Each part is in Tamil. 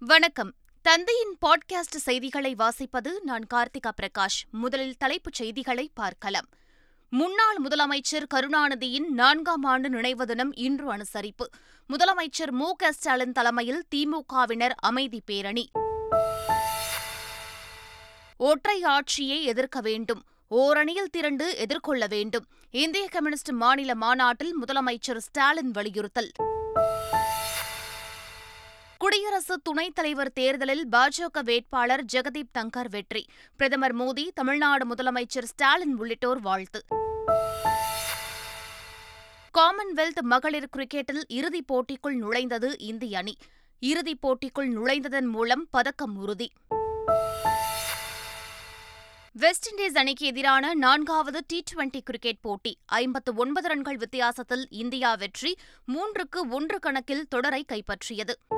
வணக்கம். தந்தையின் பாட்காஸ்ட் செய்திகளை வாசிப்பது நான் கார்த்திகா பிரகாஷ். முதலில் தலைப்புச் செய்திகளை பார்க்கலாம். முன்னாள் முதலமைச்சர் கருணாநிதியின் நான்காம் ஆண்டு நினைவு தினம் இன்று அனுசரிப்பு. முதலமைச்சர் மு க ஸ்டாலின் தலைமையில் திமுகவினர் அமைதி பேரணி. ஒற்றை ஆட்சியை எதிர்க்க வேண்டும். ஓரணியில் திரண்டு எதிர்கொள்ள வேண்டும். இந்திய கம்யூனிஸ்ட் மாநில மாநாட்டில் முதலமைச்சர் ஸ்டாலின் வலியுறுத்தல். குடியரசு துணைத் தலைவர் தேர்தலில் பாஜக வேட்பாளர் ஜெகதீப் தங்கர் வெற்றி. பிரதமர் மோடி தமிழ்நாடு முதலமைச்சர் ஸ்டாலின் உள்ளிட்டோர் வாழ்த்து. காமன்வெல்த் மகளிர் கிரிக்கெட்டில் இறுதிப் போட்டிக்குள் நுழைந்தது இந்திய அணி. இறுதிப் போட்டிக்குள் நுழைந்ததன் மூலம் பதக்கம் உறுதி. வெஸ்ட் இண்டீஸ் அணிக்கு எதிரான நான்காவது டி டுவெண்டி கிரிக்கெட் போட்டி. ஐம்பத்து ஒன்பது ரன்கள் வித்தியாசத்தில் இந்தியா வெற்றி மூன்றுக்கு ஒன்று கணக்கில் தொடரை கைப்பற்றியது.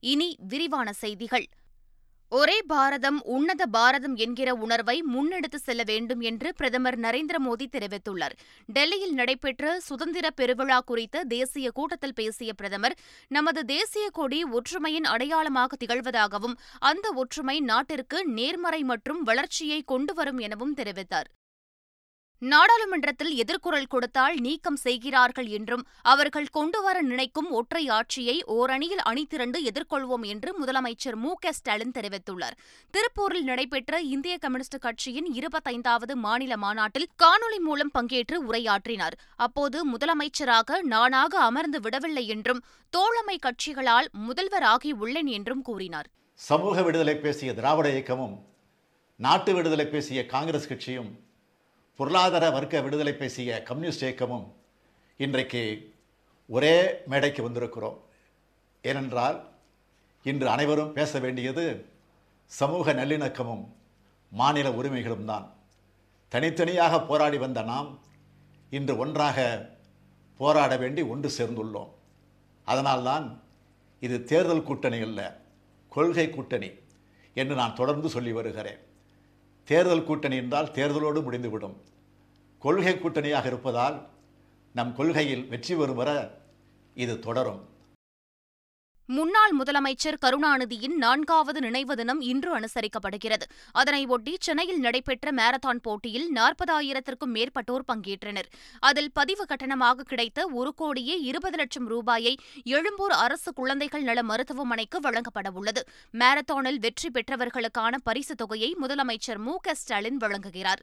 இனி விரிவான செய்திகள். ஒரே பாரதம் உன்னத பாரதம் என்கிற உணர்வை முன்னெடுத்து செல்ல வேண்டும் என்று பிரதமர் நரேந்திர மோடி தெரிவித்துள்ளார். டெல்லியில் நடைபெற்ற சுதந்திர பெருவிழா குறித்த தேசிய கூட்டத்தில் பேசிய பிரதமர் நமது தேசிய கொடி ஒற்றுமையின் அடையாளமாக திகழ்வதாகவும் அந்த ஒற்றுமை நாட்டிற்கு நேர்மறை மற்றும் வளர்ச்சியை கொண்டுவரும் எனவும் தெரிவித்தார். நாடாளுமன்றத்தில் எதிர்குரல் கொடுத்தால் நீக்கம் செய்கிறார்கள் என்றும் அவர்கள் கொண்டுவர நினைக்கும் ஒற்றை ஆட்சியை ஓரணியில் அணிதிரண்டு எதிர்கொள்வோம் என்று முதலமைச்சர் மு க ஸ்டாலின் தெரிவித்துள்ளார். திருப்பூரில் நடைபெற்ற இந்திய கம்யூனிஸ்ட் கட்சியின் இருபத்தைந்தாவது மாநில மாநாட்டில் காணொலி மூலம் பங்கேற்று உரையாற்றினார். அப்போது முதலமைச்சராக நானாக அமர்ந்து விடவில்லை என்றும் தோழமை கட்சிகளால் முதல்வராகி உள்ளேன் என்றும் கூறினார். சமூக விடுதலை பேசிய திராவிட இயக்கமும் நாட்டு விடுதலை பேசிய காங்கிரஸ் கட்சியும் பொருளாதார வர்க்க விடுதலை பேசிய கம்யூனிஸ்ட் இயக்கமும் இன்றைக்கு ஒரே மேடைக்கு வந்திருக்கிறோம். ஏனென்றால் இன்று அனைவரும் பேச வேண்டியது சமூக நல்லிணக்கமும் மாநில உரிமைகளும் தான். தனித்தனியாக போராடி வந்த நாம் இன்று ஒன்றாக போராட வேண்டி ஒன்று சேர்ந்துள்ளோம். அதனால்தான் இது தேர்தல் கூட்டணி அல்ல கொள்கை கூட்டணி என்று நான் தொடர்ந்து சொல்லி வருகிறேன். தேர்தல் கூட்டணி என்றால் தேர்தலோடு முடிந்துவிடும். கொள்கை கூட்டணியாக இருப்பதால் நம் கொள்கையில் வெற்றி பெறும் வர இது தொடரும். முன்னாள் முதலமைச்சர் கருணாநிதியின் நான்காவது நினைவு தினம் இன்று அனுசரிக்கப்படுகிறது. அதனையொட்டி சென்னையில் நடைபெற்ற மாரத்தான் போட்டியில் நாற்பதாயிரத்திற்கும் மேற்பட்டோர் பங்கேற்றனர். அதில் பதிவு கட்டணமாக கிடைத்த ஒரு கோடியே இருபது லட்சம் ரூபாயை எழும்பூர் அரசு குழந்தைகள் நல மருத்துவமனைக்கு வழங்கப்படவுள்ளது மாரத்தானில் வெற்றி பெற்றவர்களுக்கான பரிசுத் தொகையை முதலமைச்சர் மு க ஸ்டாலின் வழங்குகிறார்.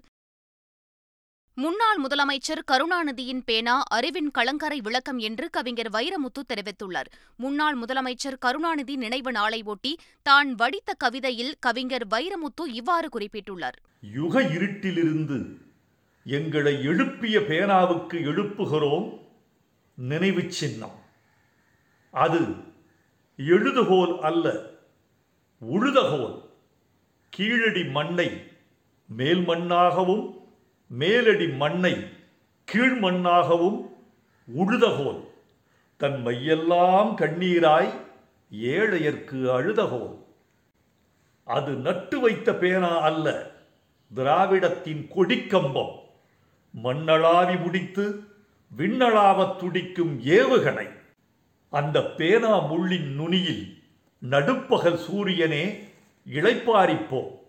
முன்னாள் முதலமைச்சர் கருணாநிதியின் பேனா அறிவின் கலங்கரை விளக்கம் என்று கவிஞர் வைரமுத்து தெரிவித்துள்ளார். முன்னாள் முதலமைச்சர் கருணாநிதி நினைவு நாளை ஒட்டி தான் வடித்த கவிதையில் கவிஞர் வைரமுத்து இவ்வாறு குறிப்பிட்டுள்ளார். யுக இருட்டிலிருந்து எங்களை எழுப்பிய பேனாவுக்கு எழுப்புகிறோம் நினைவு சின்னம். அது எழுதுகோல் அல்ல உழுதகோல். கீழடி மண்ணை மேல் மண்ணாகவும் மேலடி மண்ணை கீழ்மண்ணாகவும் உழுதகோல். தன் மையெல்லாம் கண்ணீராய் ஏழையர்க்கு அழுதகோல். அது நட்டு வைத்த பேனா அல்ல திராவிடத்தின் கொடிக்கம்பம். மண்ணளாவி முடித்து விண்ணளாவத் துடிக்கும் ஏவுகணை. அந்த பேனா முள்ளின் நுனியில் நடுப்பகல் சூரியனே இளைப்பாரிப்போம்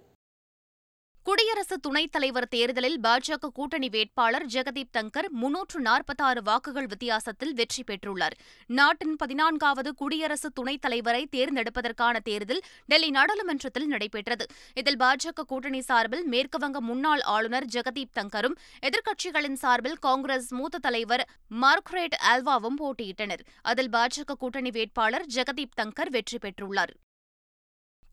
குடியரசு துணைத் தலைவர் தேர்தலில் பாஜக கூட்டணி வேட்பாளர் ஜெகதீப் தங்கர் முன்னூற்று நாற்பத்தாறு வாக்குகள் வித்தியாசத்தில் வெற்றி பெற்றுள்ளார். நாட்டின் பதினான்காவது குடியரசு துணைத் தலைவரை தேர்ந்தெடுப்பதற்கான தேர்தல் டெல்லி நாடாளுமன்றத்தில் நடைபெற்றது. இதில் பாஜக கூட்டணி சார்பில் மேற்குவங்க முன்னாள் ஆளுநர் ஜெகதீப் தங்கரும் எதிர்க்கட்சிகளின் சார்பில் காங்கிரஸ் மூத்த தலைவர் மார்க்ரேட் ஆல்வாவும் போட்டியிட்டனர். அதில் பாஜக கூட்டணி வேட்பாளர் ஜெகதீப் தங்கர் வெற்றி பெற்றுள்ளார்.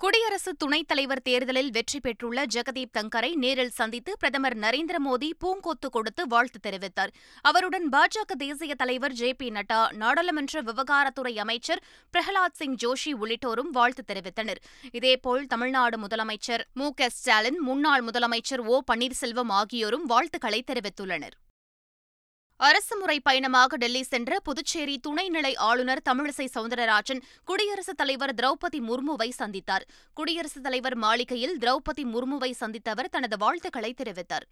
குடியரசு துணைத் தலைவர் தேர்தலில் வெற்றி பெற்றுள்ள ஜெகதீப் தங்கரை நேரில் சந்தித்து பிரதமர் நரேந்திர மோடி பூங்கொத்து கொடுத்து வாழ்த்து தெரிவித்தார். அவருடன் பாஜக தேசிய தலைவர் ஜே பி நட்டா நாடாளுமன்ற விவகாரத்துறை அமைச்சர் பிரகலாத் சிங் ஜோஷி உள்ளிட்டோரும் வாழ்த்து தெரிவித்தனர். இதேபோல் தமிழ்நாடு முதலமைச்சர் மு க ஸ்டாலின் முன்னாள் முதலமைச்சர் ஓ பன்னீர்செல்வம் ஆகியோரும் வாழ்த்துக்களை தெரிவித்துள்ளனர். அரசுமுறை பயணமாக டெல்லி சென்ற புதுச்சேரி துணைநிலை ஆளுநர் தமிழிசை சவுந்தரராஜன் குடியரசுத் தலைவர் திரௌபதி முர்முவை சந்தித்தார். குடியரசுத் தலைவர் மாளிகையில் திரௌபதி முர்முவை சந்தித்த அவர் தனது வாழ்த்துக்களை தெரிவித்தார்.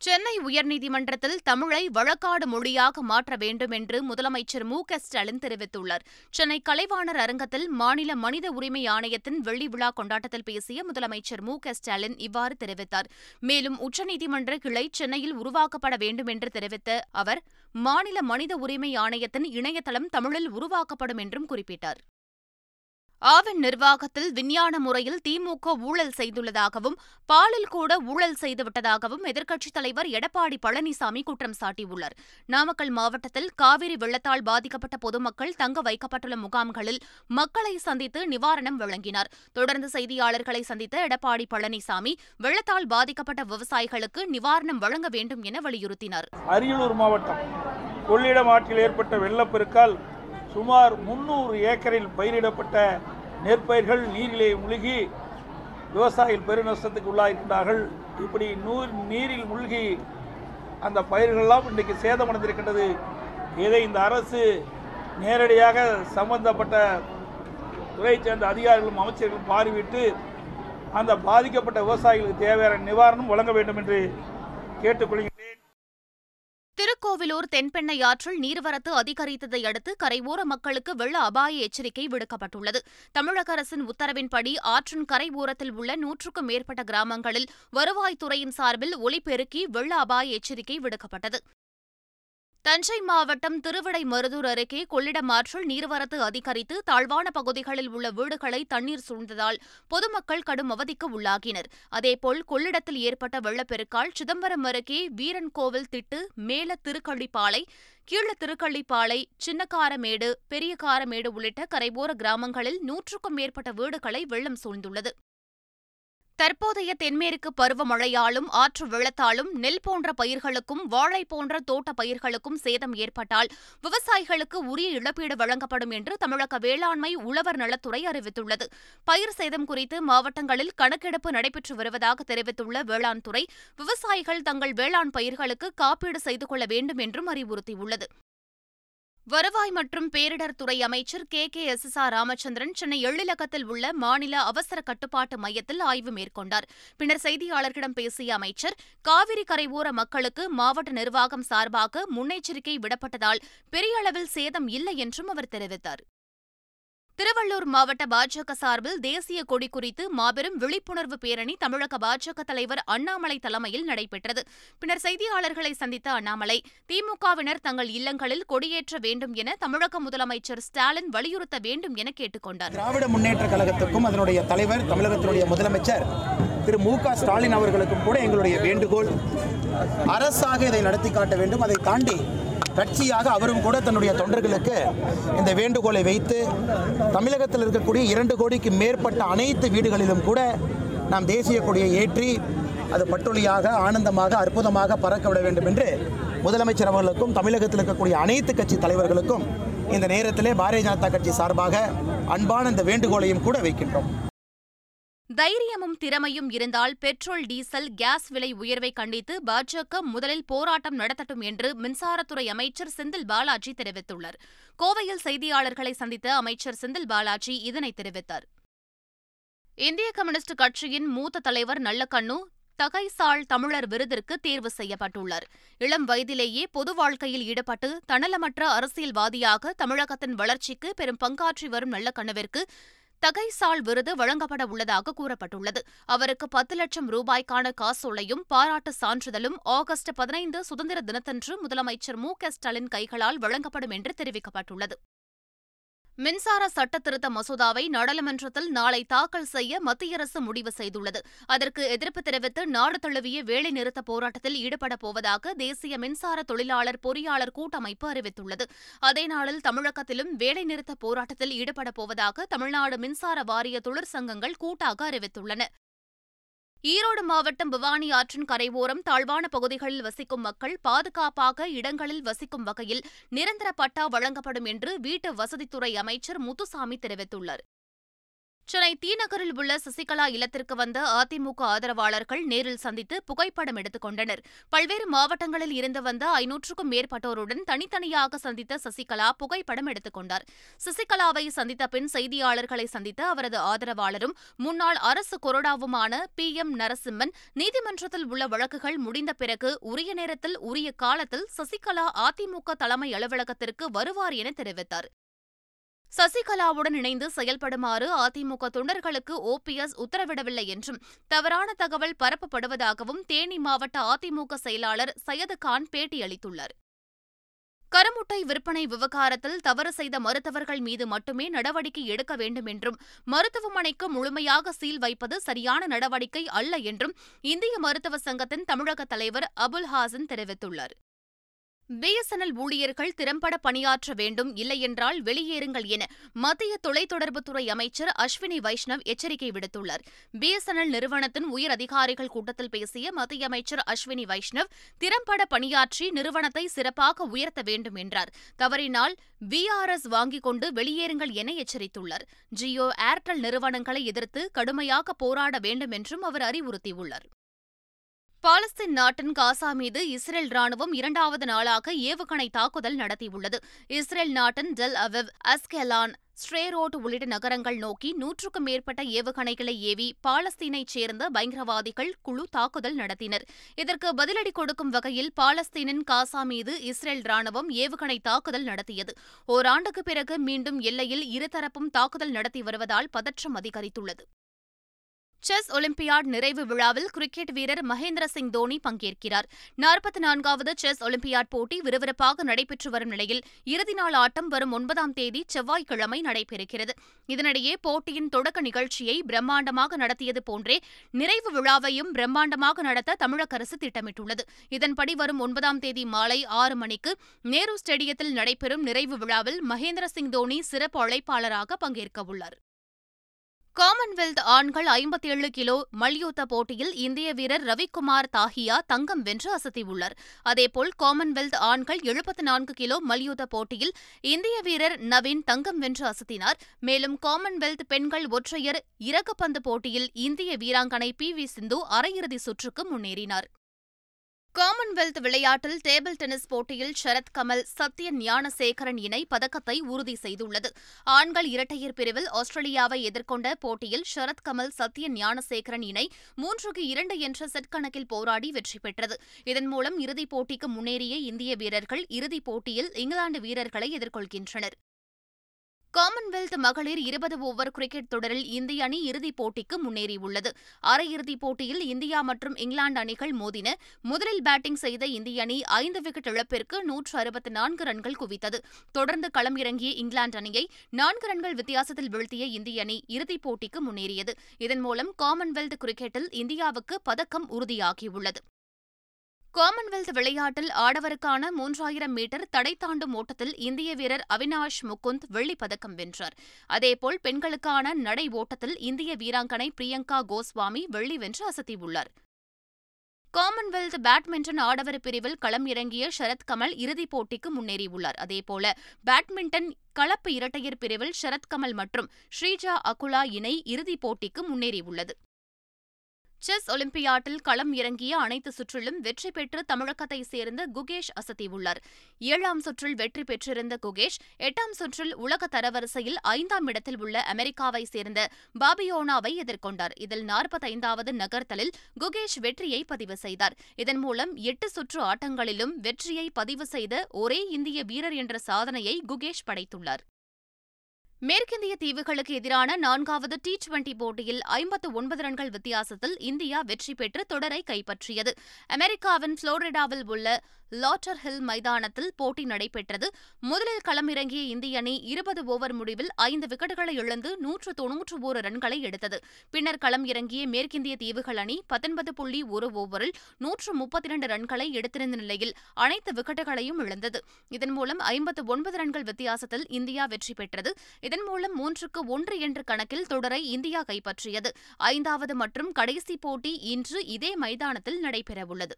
சென்னை உயர்நீதிமன்றத்தில் தமிழை வழக்காடு மொழியாக மாற்ற வேண்டும் என்று முதலமைச்சர் மு க ஸ்டாலின் தெரிவித்துள்ளார். சென்னை கலைவாணர் அரங்கத்தில் மாநில மனித உரிமை ஆணையத்தின் வெள்ளி விழா கொண்டாட்டத்தில் பேசிய முதலமைச்சர் மு க ஸ்டாலின் இவ்வாறு தெரிவித்தார். மேலும் உச்சநீதிமன்ற கிளை சென்னையில் உருவாக்கப்பட வேண்டும் என்று தெரிவித்த அவர் மாநில மனித உரிமை ஆணையத்தின் இணையதளம் தமிழில் உருவாக்கப்படும் என்றும் குறிப்பிட்டார். ஆவின் நிர்வாகத்தில் விஞ்ஞான முறையில் திமுக ஊழல் செய்துள்ளதாகவும் பாலில் கூட ஊழல் செய்துவிட்டதாகவும் எதிர்க்கட்சித் தலைவர் எடப்பாடி பழனிசாமி குற்றம் சாட்டியுள்ளார். நாமக்கல் மாவட்டத்தில் காவிரி வெள்ளத்தால் பாதிக்கப்பட்ட பொதுமக்கள் தங்க வைக்கப்பட்டுள்ள முகாம்களில் மக்களை சந்தித்து நிவாரணம் வழங்கினார். தொடர்ந்து செய்தியாளர்களை சந்தித்த எடப்பாடி பழனிசாமி வெள்ளத்தால் பாதிக்கப்பட்ட விவசாயிகளுக்கு நிவாரணம் வழங்க வேண்டும் என வலியுறுத்தினார். அரியலூர் மாவட்டம் கொள்ளிடம் ஆற்றில் ஏற்பட்ட வெள்ளப்பெருக்கால் சுமார் முந்நூறு ஏக்கரில் பயிரிடப்பட்ட நெற்பயிர்கள் நீரிலே மூழ்கி விவசாயிகள் பெருநஷ்டத்துக்கு உள்ளாயிருக்கின்றார்கள் இப்படி நூர் நீரில் மூழ்கி அந்த பயிர்களெல்லாம் இன்றைக்கு சேதமடைந்திருக்கின்றது. இதை இந்த அரசு நேரடியாக சம்பந்தப்பட்ட துறையைச் சேர்ந்த அதிகாரிகளும் அமைச்சர்களும் பார்வையிட்டு அந்த பாதிக்கப்பட்ட விவசாயிகளுக்கு தேவையான நிவாரணம் வழங்க வேண்டும் என்று கேட்டுக்கொள்கிறேன். திருக்கோவிலூர் தென்பெண்ணை ஆற்றில் நீர்வரத்து அதிகரித்ததை அடுத்து கரையோர மக்களுக்கு வெள்ள அபாய எச்சரிக்கை விடுக்கப்பட்டுள்ளது. தமிழக அரசின் உத்தரவின்படி ஆற்றின் கரை ஓரத்தில் உள்ள நூற்றுக்கும் மேற்பட்ட கிராமங்களில் வருவாய்த்துறையின் சார்பில் ஒலிபெருக்கி வெள்ள அபாய எச்சரிக்கை விடுக்கப்பட்டது. தஞ்சை மாவட்டம் திருவிடைமருதூர் அருகே கொள்ளிடம் ஆற்றில் நீர்வரத்து அதிகரித்து தாழ்வான பகுதிகளில் உள்ள வீடுகளை தண்ணீர் சூழ்ந்ததால் பொதுமக்கள் கடும் அவதிக்கு உள்ளாகினர். அதேபோல் கொள்ளிடத்தில் ஏற்பட்ட வெள்ளப்பெருக்கால் சிதம்பரம் அருகே வீரன்கோவில் திட்டு மேல திருக்கள்ளிப்பாலை கீழ திருக்கள்ளிப்பாலை சின்னக்காரமேடு பெரியகாரமேடு உள்ளிட்ட கரைபோர கிராமங்களில் நூற்றுக்கும் மேற்பட்ட வீடுகளை வெள்ளம் சூழ்ந்துள்ளது. தற்போதைய தென்மேற்கு பருவமழையாலும் ஆற்று வெள்ளத்தாலும் நெல் போன்ற பயிர்களுக்கும் வாழை போன்ற தோட்ட பயிர்களுக்கும் சேதம் ஏற்பட்டால் விவசாயிகளுக்கு உரிய இழப்பீடு வழங்கப்படும் என்று தமிழக வேளாண்மை உழவர் நலத்துறை அறிவித்துள்ளது. பயிர் சேதம் குறித்து மாவட்டங்களில் கணக்கெடுப்பு நடைபெற்று வருவதாக தெரிவித்துள்ள வேளாண் துறை விவசாயிகள் தங்கள் வேளாண் பயிர்களுக்கு காப்பீடு செய்து கொள்ள வேண்டும் என்றும் அறிவுறுத்தியுள்ளது. வருவாய் மற்றும் பேரிடர் துறை அமைச்சர் K. K. S. S. R Ramachandran Chennai எழிலகத்தில் உள்ள மாநில அவசர கட்டுப்பாட்டு மையத்தில் ஆய்வு மேற்கொண்டார். பின்னர் செய்தியாளர்களிடம் பேசிய அமைச்சர் காவிரி கரையோர மக்களுக்கு மாவட்ட நிர்வாகம் சார்பாக முன்னெச்சரிக்கை விடப்பட்டதால் பெரிய அளவில் சேதம் இல்லை என்றும் அவர் தெரிவித்தார். திருவள்ளூர் மாவட்ட பாஜக சார்பில் தேசிய கொடி குறித்து மாபெரும் விழிப்புணர்வு பேரணி தமிழக பாஜக தலைவர் அண்ணாமலை தலைமையில் நடைபெற்றது. பின்னர் செய்தியாளர்களை சந்தித்த அண்ணாமலை திமுகவினர் தங்கள் இல்லங்களில் கொடியேற்ற வேண்டும் என தமிழக முதலமைச்சர் ஸ்டாலின் வலியுறுத்த வேண்டும் என கேட்டுக்கொண்டார் திராவிட முன்னேற்ற கழகத்துக்கும் அதனுடைய தலைவர் தமிழகத்தினுடைய முதலமைச்சர் திரு மு க ஸ்டாலின் அவர்களுக்கும் கூட எங்களுடைய வேண்டுகோள் அரசாக இதை நடத்தி காட்ட வேண்டும். அதை தாண்டி கட்சியாக அவரும் கூட தன்னுடைய தொண்டர்களுக்கு இந்த வேண்டுகோளை வைத்து தமிழகத்தில் இருக்கக்கூடிய இரண்டு கோடிக்கு மேற்பட்ட அனைத்து வீடுகளிலும் கூட நாம் தேசிய கொடியை ஏற்றி அது பட்டொலியாக ஆனந்தமாக அற்புதமாக பறக்க விட வேண்டும் என்று முதலமைச்சர் அவர்களுக்கும் தமிழகத்தில் இருக்கக்கூடிய அனைத்து கட்சி தலைவர்களுக்கும் இந்த நேரத்திலே பாரதிய ஜனதா கட்சி சார்பாக அன்பான இந்த வேண்டுகோளையும் கூட வைக்கின்றோம். தைரியமும் திறமையும் இருந்தால் பெட்ரோல் டீசல் கேஸ் விலை உயர்வை கண்டித்து பாஜக முதலில் போராட்டம் நடத்தட்டும் என்று மின்சாரத்துறை அமைச்சர் செந்தில் பாலாஜி தெரிவித்துள்ளார். கோவையில் செய்தியாளர்களை சந்தித்த அமைச்சர் செந்தில் பாலாஜி இதனை தெரிவித்தார். இந்திய கம்யூனிஸ்ட் கட்சியின் மூத்த தலைவர் நல்லக்கண்ணு தகைசால் தமிழர் விருதிற்கு தேர்வு செய்யப்பட்டுள்ளார். இளம் வயதிலேயே பொது வாழ்க்கையில் ஈடுபட்டு தன்னலமற்ற அரசியல்வாதியாக தமிழகத்தின் வளர்ச்சிக்கு பெரும் பங்காற்றி வரும் நல்லக்கண்ணுவிற்கு தகைசால் விருது வழங்கப்பட உள்ளதாக கூறப்பட்டுள்ளது. அவருக்கு பத்து லட்சம் ரூபாய்க்கான காசோலையும் பாராட்டு சான்றிதழும் ஆகஸ்ட் பதினைந்து சுதந்திர தினத்தன்று முதலமைச்சர் மு க ஸ்டாலின் கைகளால் வழங்கப்படும் என்று தெரிவிக்கப்பட்டுள்ளது. மின்சார சட்ட திருத்த மசோதாவை நாடாளுமன்றத்தில் நாளை தாக்கல் செய்ய மத்திய அரசு முடிவு செய்துள்ளது. அதற்கு எதிர்ப்பு தெரிவித்து நாடு தழுவிய வேலைநிறுத்த போராட்டத்தில் ஈடுபடப் போவதாக தேசிய மின்சார தொழிலாளர் பொறியாளர் கூட்டமைப்பு அறிவித்துள்ளது. அதே நாளில் தமிழகத்திலும் வேலைநிறுத்த போராட்டத்தில் ஈடுபடப் போவதாக தமிழ்நாடு மின்சார வாரிய தொழிற்சங்கங்கள் கூட்டாக அறிவித்துள்ளன. ஈரோடு மாவட்டம் பவானி ஆற்றின் கரையோரம் தாழ்வான பகுதிகளில் வசிக்கும் மக்கள் பாதுகாப்பாக இடங்களில் வசிக்கும் வகையில் நிரந்தர பட்டா வழங்கப்படும் என்று வீட்டு வசதித்துறை அமைச்சர் முத்துசாமி தெரிவித்துள்ளார். சென்னை தீநகரில் உள்ள சசிகலா இல்லத்திற்கு வந்த அதிமுக ஆதரவாளர்கள் நேரில் சந்தித்து புகைப்படம் எடுத்துக் கொண்டனர். பல்வேறு மாவட்டங்களில் இருந்து வந்த ஐநூற்றுக்கும் மேற்பட்டோருடன் தனித்தனியாக சந்தித்த சசிகலா புகைப்படம் எடுத்துக் கொண்டார். சசிகலாவை சந்தித்த பின் செய்தியாளர்களை சந்தித்த அவரது ஆதரவாளரும் முன்னாள் அரசு கொறடாவுமான பி. எம். நரசிம்மன் நீதிமன்றத்தில் உள்ள வழக்குகள் முடிந்த பிறகு உரிய நேரத்தில் உரிய காலத்தில் சசிகலா அதிமுக தலைமை அலுவலகத்திற்கு வருவார் என தெரிவித்தார். சசிகலாவுடன் இணைந்து செயல்படுமாறு அதிமுக தொண்டர்களுக்கு ஓபிஎஸ் உத்தரவிடவில்லை என்றும் தவறான தகவல் பரப்பப்படுவதாகவும் தேனி மாவட்ட அதிமுக செயலாளர் சையது கான் பேட்டியளித்துள்ளார். கருமுட்டை விற்பனை விவகாரத்தில் தவறு செய்த மருத்துவர்கள் மீது மட்டுமே நடவடிக்கை எடுக்க வேண்டும் என்றும் மருத்துவமனைக்கு முழுமையாக சீல் வைப்பது சரியான நடவடிக்கை அல்ல என்றும் இந்திய மருத்துவ சங்கத்தின் தமிழக தலைவர் அபுல் ஹாசன் தெரிவித்துள்ளார். பிஎஸ்என்எல் ஊழியர்கள் திறம்பட பணியாற்ற வேண்டும் இல்லையென்றால் வெளியேறுங்கள் என மத்திய தொலைத்தொடர்புத்துறை அமைச்சர் அஸ்வினி வைஷ்ணவ் எச்சரிக்கை விடுத்துள்ளார். பிஎஸ்என்எல் நிறுவனத்தின் உயர் அதிகாரிகள் கூட்டத்தில் பேசிய மத்திய அமைச்சர் அஸ்வினி வைஷ்ணவ் திறம்பட பணியாற்றி நிறுவனத்தை சிறப்பாக உயர்த்த வேண்டும் என்றார். தவறினால் விஆர்எஸ் வாங்கிக் கொண்டு வெளியேறுங்கள் என எச்சரித்துள்ளார். ஜியோ ஏர்டெல் நிறுவனங்களை எதிர்த்து கடுமையாக போராட வேண்டும் என்றும் அவர் அறிவுறுத்தியுள்ளார். பாலஸ்தீன் நாட்டின் காசா மீது இஸ்ரேல் ராணுவம் இரண்டாவது நாளாக ஏவுகணை தாக்குதல் நடத்தியுள்ளது. இஸ்ரேல் நாட்டின் டெல் அவிவ் அஸ்கெலான் ஸ்ட்ரேரோட் உள்ளிட்ட நகரங்கள் நோக்கி நூற்றுக்கும் மேற்பட்ட ஏவுகணைகளை ஏவி பாலஸ்தீனைச் சேர்ந்த பயங்கரவாதிகள் குழு தாக்குதல் நடத்தினர். இதற்கு பதிலடி கொடுக்கும் வகையில் பாலஸ்தீனின் காசா மீது இஸ்ரேல் ராணுவம் ஏவுகணை தாக்குதல் நடத்தியது. ஓராண்டுக்கு பிறகு மீண்டும் எல்லையில் இருதரப்பும் தாக்குதல் நடத்தி வருவதால் பதற்றம் அதிகரித்துள்ளது. செஸ் ஒலிம்பியாட் நிறைவு விழாவில் கிரிக்கெட் வீரர் மகேந்திர சிங் தோனி பங்கேற்கிறார். நாற்பத்தி நான்காவது செஸ் ஒலிம்பியாட் போட்டி விறுவிறுப்பாக நடைபெற்று வரும் நிலையில் இறுதி நாள் ஆட்டம் வரும் ஒன்பதாம் தேதி செவ்வாய்க்கிழமை நடைபெறுகிறது. இதனிடையே போட்டியின் தொடக்க நிகழ்ச்சியை பிரம்மாண்டமாக நடத்தியது போன்றே நிறைவு விழாவையும் பிரம்மாண்டமாக நடத்த தமிழக அரசு திட்டமிட்டுள்ளது. இதன்படி வரும் ஒன்பதாம் தேதி மாலை ஆறு மணிக்கு நேரு ஸ்டேடியத்தில் நடைபெறும் நிறைவு விழாவில் மகேந்திர சிங் தோனி சிறப்பு அழைப்பாளராக பங்கேற்கவுள்ளார். காமன்வெல்த் ஆண்கள் ஐம்பத்தி ஏழு கிலோ மல்யுத்த போட்டியில் இந்திய வீரர் ரவிக்குமார் தாஹியா தங்கம் வென்று அசத்தியுள்ளார். அதேபோல் காமன்வெல்த் ஆண்கள் எழுபத்தி நான்கு கிலோ மல்யுத்த போட்டியில் இந்திய வீரர் நவீன் தங்கம் வென்று அசத்தினார். மேலும் காமன்வெல்த் பெண்கள் ஒற்றையர் இறகுப்பந்து போட்டியில் இந்திய வீராங்கனை பி வி சிந்து அரையிறுதி சுற்றுக்கு முன்னேறினார். காமன்வெல்த் விளையாட்டில் டேபிள் டென்னிஸ் போட்டியில் சரத் கமல் சத்ய ஞானசேகரன் இணை பதக்கத்தை உறுதி செய்துள்ளது. ஆண்கள் இரட்டையர் பிரிவில் ஆஸ்திரேலியாவை எதிர்கொண்ட போட்டியில் சரத் கமல் சத்ய ஞானசேகரன் இணை மூன்றுக்கு இரண்டு என்ற செட் கணக்கில் போராடி வெற்றி பெற்றது. இதன் மூலம் இறுதிப் போட்டிக்கு முன்னேறிய இந்திய வீரர்கள் இறுதிப் போட்டியில் இங்கிலாந்து வீரர்களை எதிர்கொள்கின்றனர். காமன்வெல்த் மகளிர் இருபது ஓவர் கிரிக்கெட் தொடரில் இந்திய அணி இறுதிப் போட்டிக்கு முன்னேறியுள்ளது. அரையிறுதிப் போட்டியில் இந்தியா மற்றும் இங்கிலாந்து அணிகள் மோதின முதலில் பேட்டிங் செய்த இந்திய அணி ஐந்து விக்கெட் இழப்பிற்கு நூற்று அறுபத்தி நான்கு ரன்கள் குவித்தது. தொடர்ந்து களம் இறங்கிய இங்கிலாந்து அணியை நான்கு ரன்கள் வித்தியாசத்தில் வீழ்த்திய இந்திய அணி இறுதிப் போட்டிக்கு முன்னேறியது. இதன் மூலம் காமன்வெல்த் கிரிக்கெட்டில் இந்தியாவுக்கு பதக்கம் உறுதியாகியுள்ளது. காமன்வெல்த் விளையாட்டில் ஆடவருக்கான மூன்றாயிரம் மீட்டர் தடை தாண்டும் ஓட்டத்தில் இந்திய வீரர் அவினாஷ் முகுந்த் வெள்ளிப் பதக்கம் வென்றார். அதேபோல் பெண்களுக்கான நடை ஓட்டத்தில் இந்திய வீராங்கனை பிரியங்கா கோஸ்வாமி வெள்ளி வென்று அசத்தியுள்ளார். காமன்வெல்த் பேட்மிண்டன் ஆடவர் பிரிவில் களம் இறங்கிய சரத் கமல் இறுதிப் போட்டிக்கு முன்னேறியுள்ளார். அதேபோல பேட்மிண்டன் கலப்பு இரட்டையர் பிரிவில் சரத் கமல் மற்றும் ஸ்ரீஜா அகுலா இணை இறுதிப் போட்டிக்கு முன்னேறியுள்ளது. செஸ் ஒலிம்பியாட்டில் களம் இறங்கிய அனைத்து சுற்றிலும் வெற்றி பெற்று தமிழகத்தைச் சேர்ந்த குகேஷ் அசத்தியுள்ளார் ஏழாம் சுற்றில் வெற்றி பெற்றிருந்த குகேஷ் எட்டாம் சுற்றில் உலக தரவரிசையில் ஐந்தாம் இடத்தில் உள்ள அமெரிக்காவைச் சேர்ந்த பாபியோனாவை எதிர்கொண்டார். இதில் நாற்பத்தைந்தாவது நகர்த்தலில் குகேஷ் வெற்றியை பதிவு செய்தார். இதன் மூலம் எட்டு சுற்று ஆட்டங்களிலும் வெற்றியை பதிவு செய்த ஒரே இந்திய வீரர் என்ற சாதனையை குகேஷ் படைத்துள்ளார். மேற்கிந்திய தீவுகளுக்கு எதிரான நான்காவது டி டுவெண்டி போட்டியில் ஐம்பத்து ஒன்பது ரன்கள் வித்தியாசத்தில் இந்தியா வெற்றி பெற்று தொடரை கைப்பற்றியது. அமெரிக்காவின் புளோரிடாவில் உள்ள லாட்டர் ஹில் மைதானத்தில் போட்டி நடைபெற்றது. முதலில் களமிறங்கிய இந்திய அணி இருபது ஓவர் முடிவில் ஐந்து விக்கெட்டுகளை இழந்து நூற்று தொன்னூற்று ஒரு ரன்களை எடுத்தது. பின்னர் களம் இறங்கிய மேற்கிந்திய தீவுகள் அணி பத்தொன்பது புள்ளி ஒரு ஓவரில் நூற்று முப்பத்தி இரண்டு ரன்களை எடுத்திருந்த நிலையில் அனைத்து விக்கெட்டுகளையும் இழந்தது. இதன் மூலம் ஐம்பத்து ஒன்பது ரன்கள் வித்தியாசத்தில் இந்தியா வெற்றி பெற்றது. இதன் மூலம் மூன்றுக்கு ஒன்று என்ற கணக்கில் தொடரை இந்தியா கைப்பற்றியது. ஐந்தாவது மற்றும் கடைசி போட்டி இன்று இதே மைதானத்தில் நடைபெறவுள்ளது.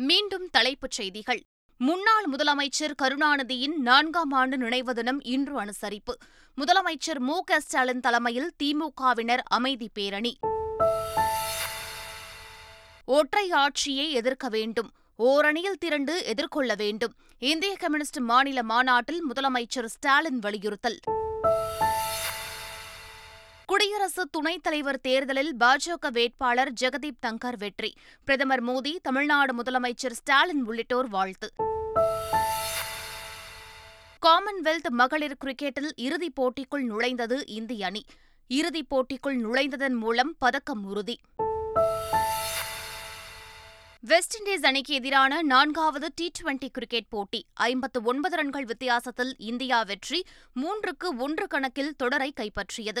மீண்டும் தலைப்புச் செய்திகள். முன்னாள் முதலமைச்சர் கருணாநிதியின் நான்காம் ஆண்டு நினைவு தினம் இன்று அனுசரிப்பு. முதலமைச்சர் மு க ஸ்டாலின் தலைமையில் திமுகவினர் அமைதி பேரணி. ஒற்றை ஆட்சியை எதிர்க்க வேண்டும். ஓரணியில் திரண்டு எதிர்கொள்ள வேண்டும். இந்திய கம்யூனிஸ்ட் மாநில மாநாட்டில் முதலமைச்சர் ஸ்டாலின் வலியுறுத்தல். குடியரசு துணைத் தலைவர் தேர்தலில் பாஜக வேட்பாளர் ஜெகதீப் தங்கர் வெற்றி. பிரதமர் மோடி தமிழ்நாடு முதலமைச்சர் ஸ்டாலின் உள்ளிட்டோர் வாழ்த்து. காமன்வெல்த் மகளிர் கிரிக்கெட்டில் இறுதிப் போட்டிக்குள் நுழைந்தது இந்திய அணி. இறுதிப் போட்டிக்குள் நுழைந்ததன் மூலம் பதக்கம் உறுதி. வெஸ்ட் இண்டீஸ் அணிக்கு எதிரான நான்காவது டி டுவெண்டி கிரிக்கெட் போட்டி. ஐம்பத்து ஒன்பது ரன்கள் வித்தியாசத்தில் இந்தியா வெற்றி மூன்றுக்கு ஒன்று கணக்கில் தொடரை கைப்பற்றியது.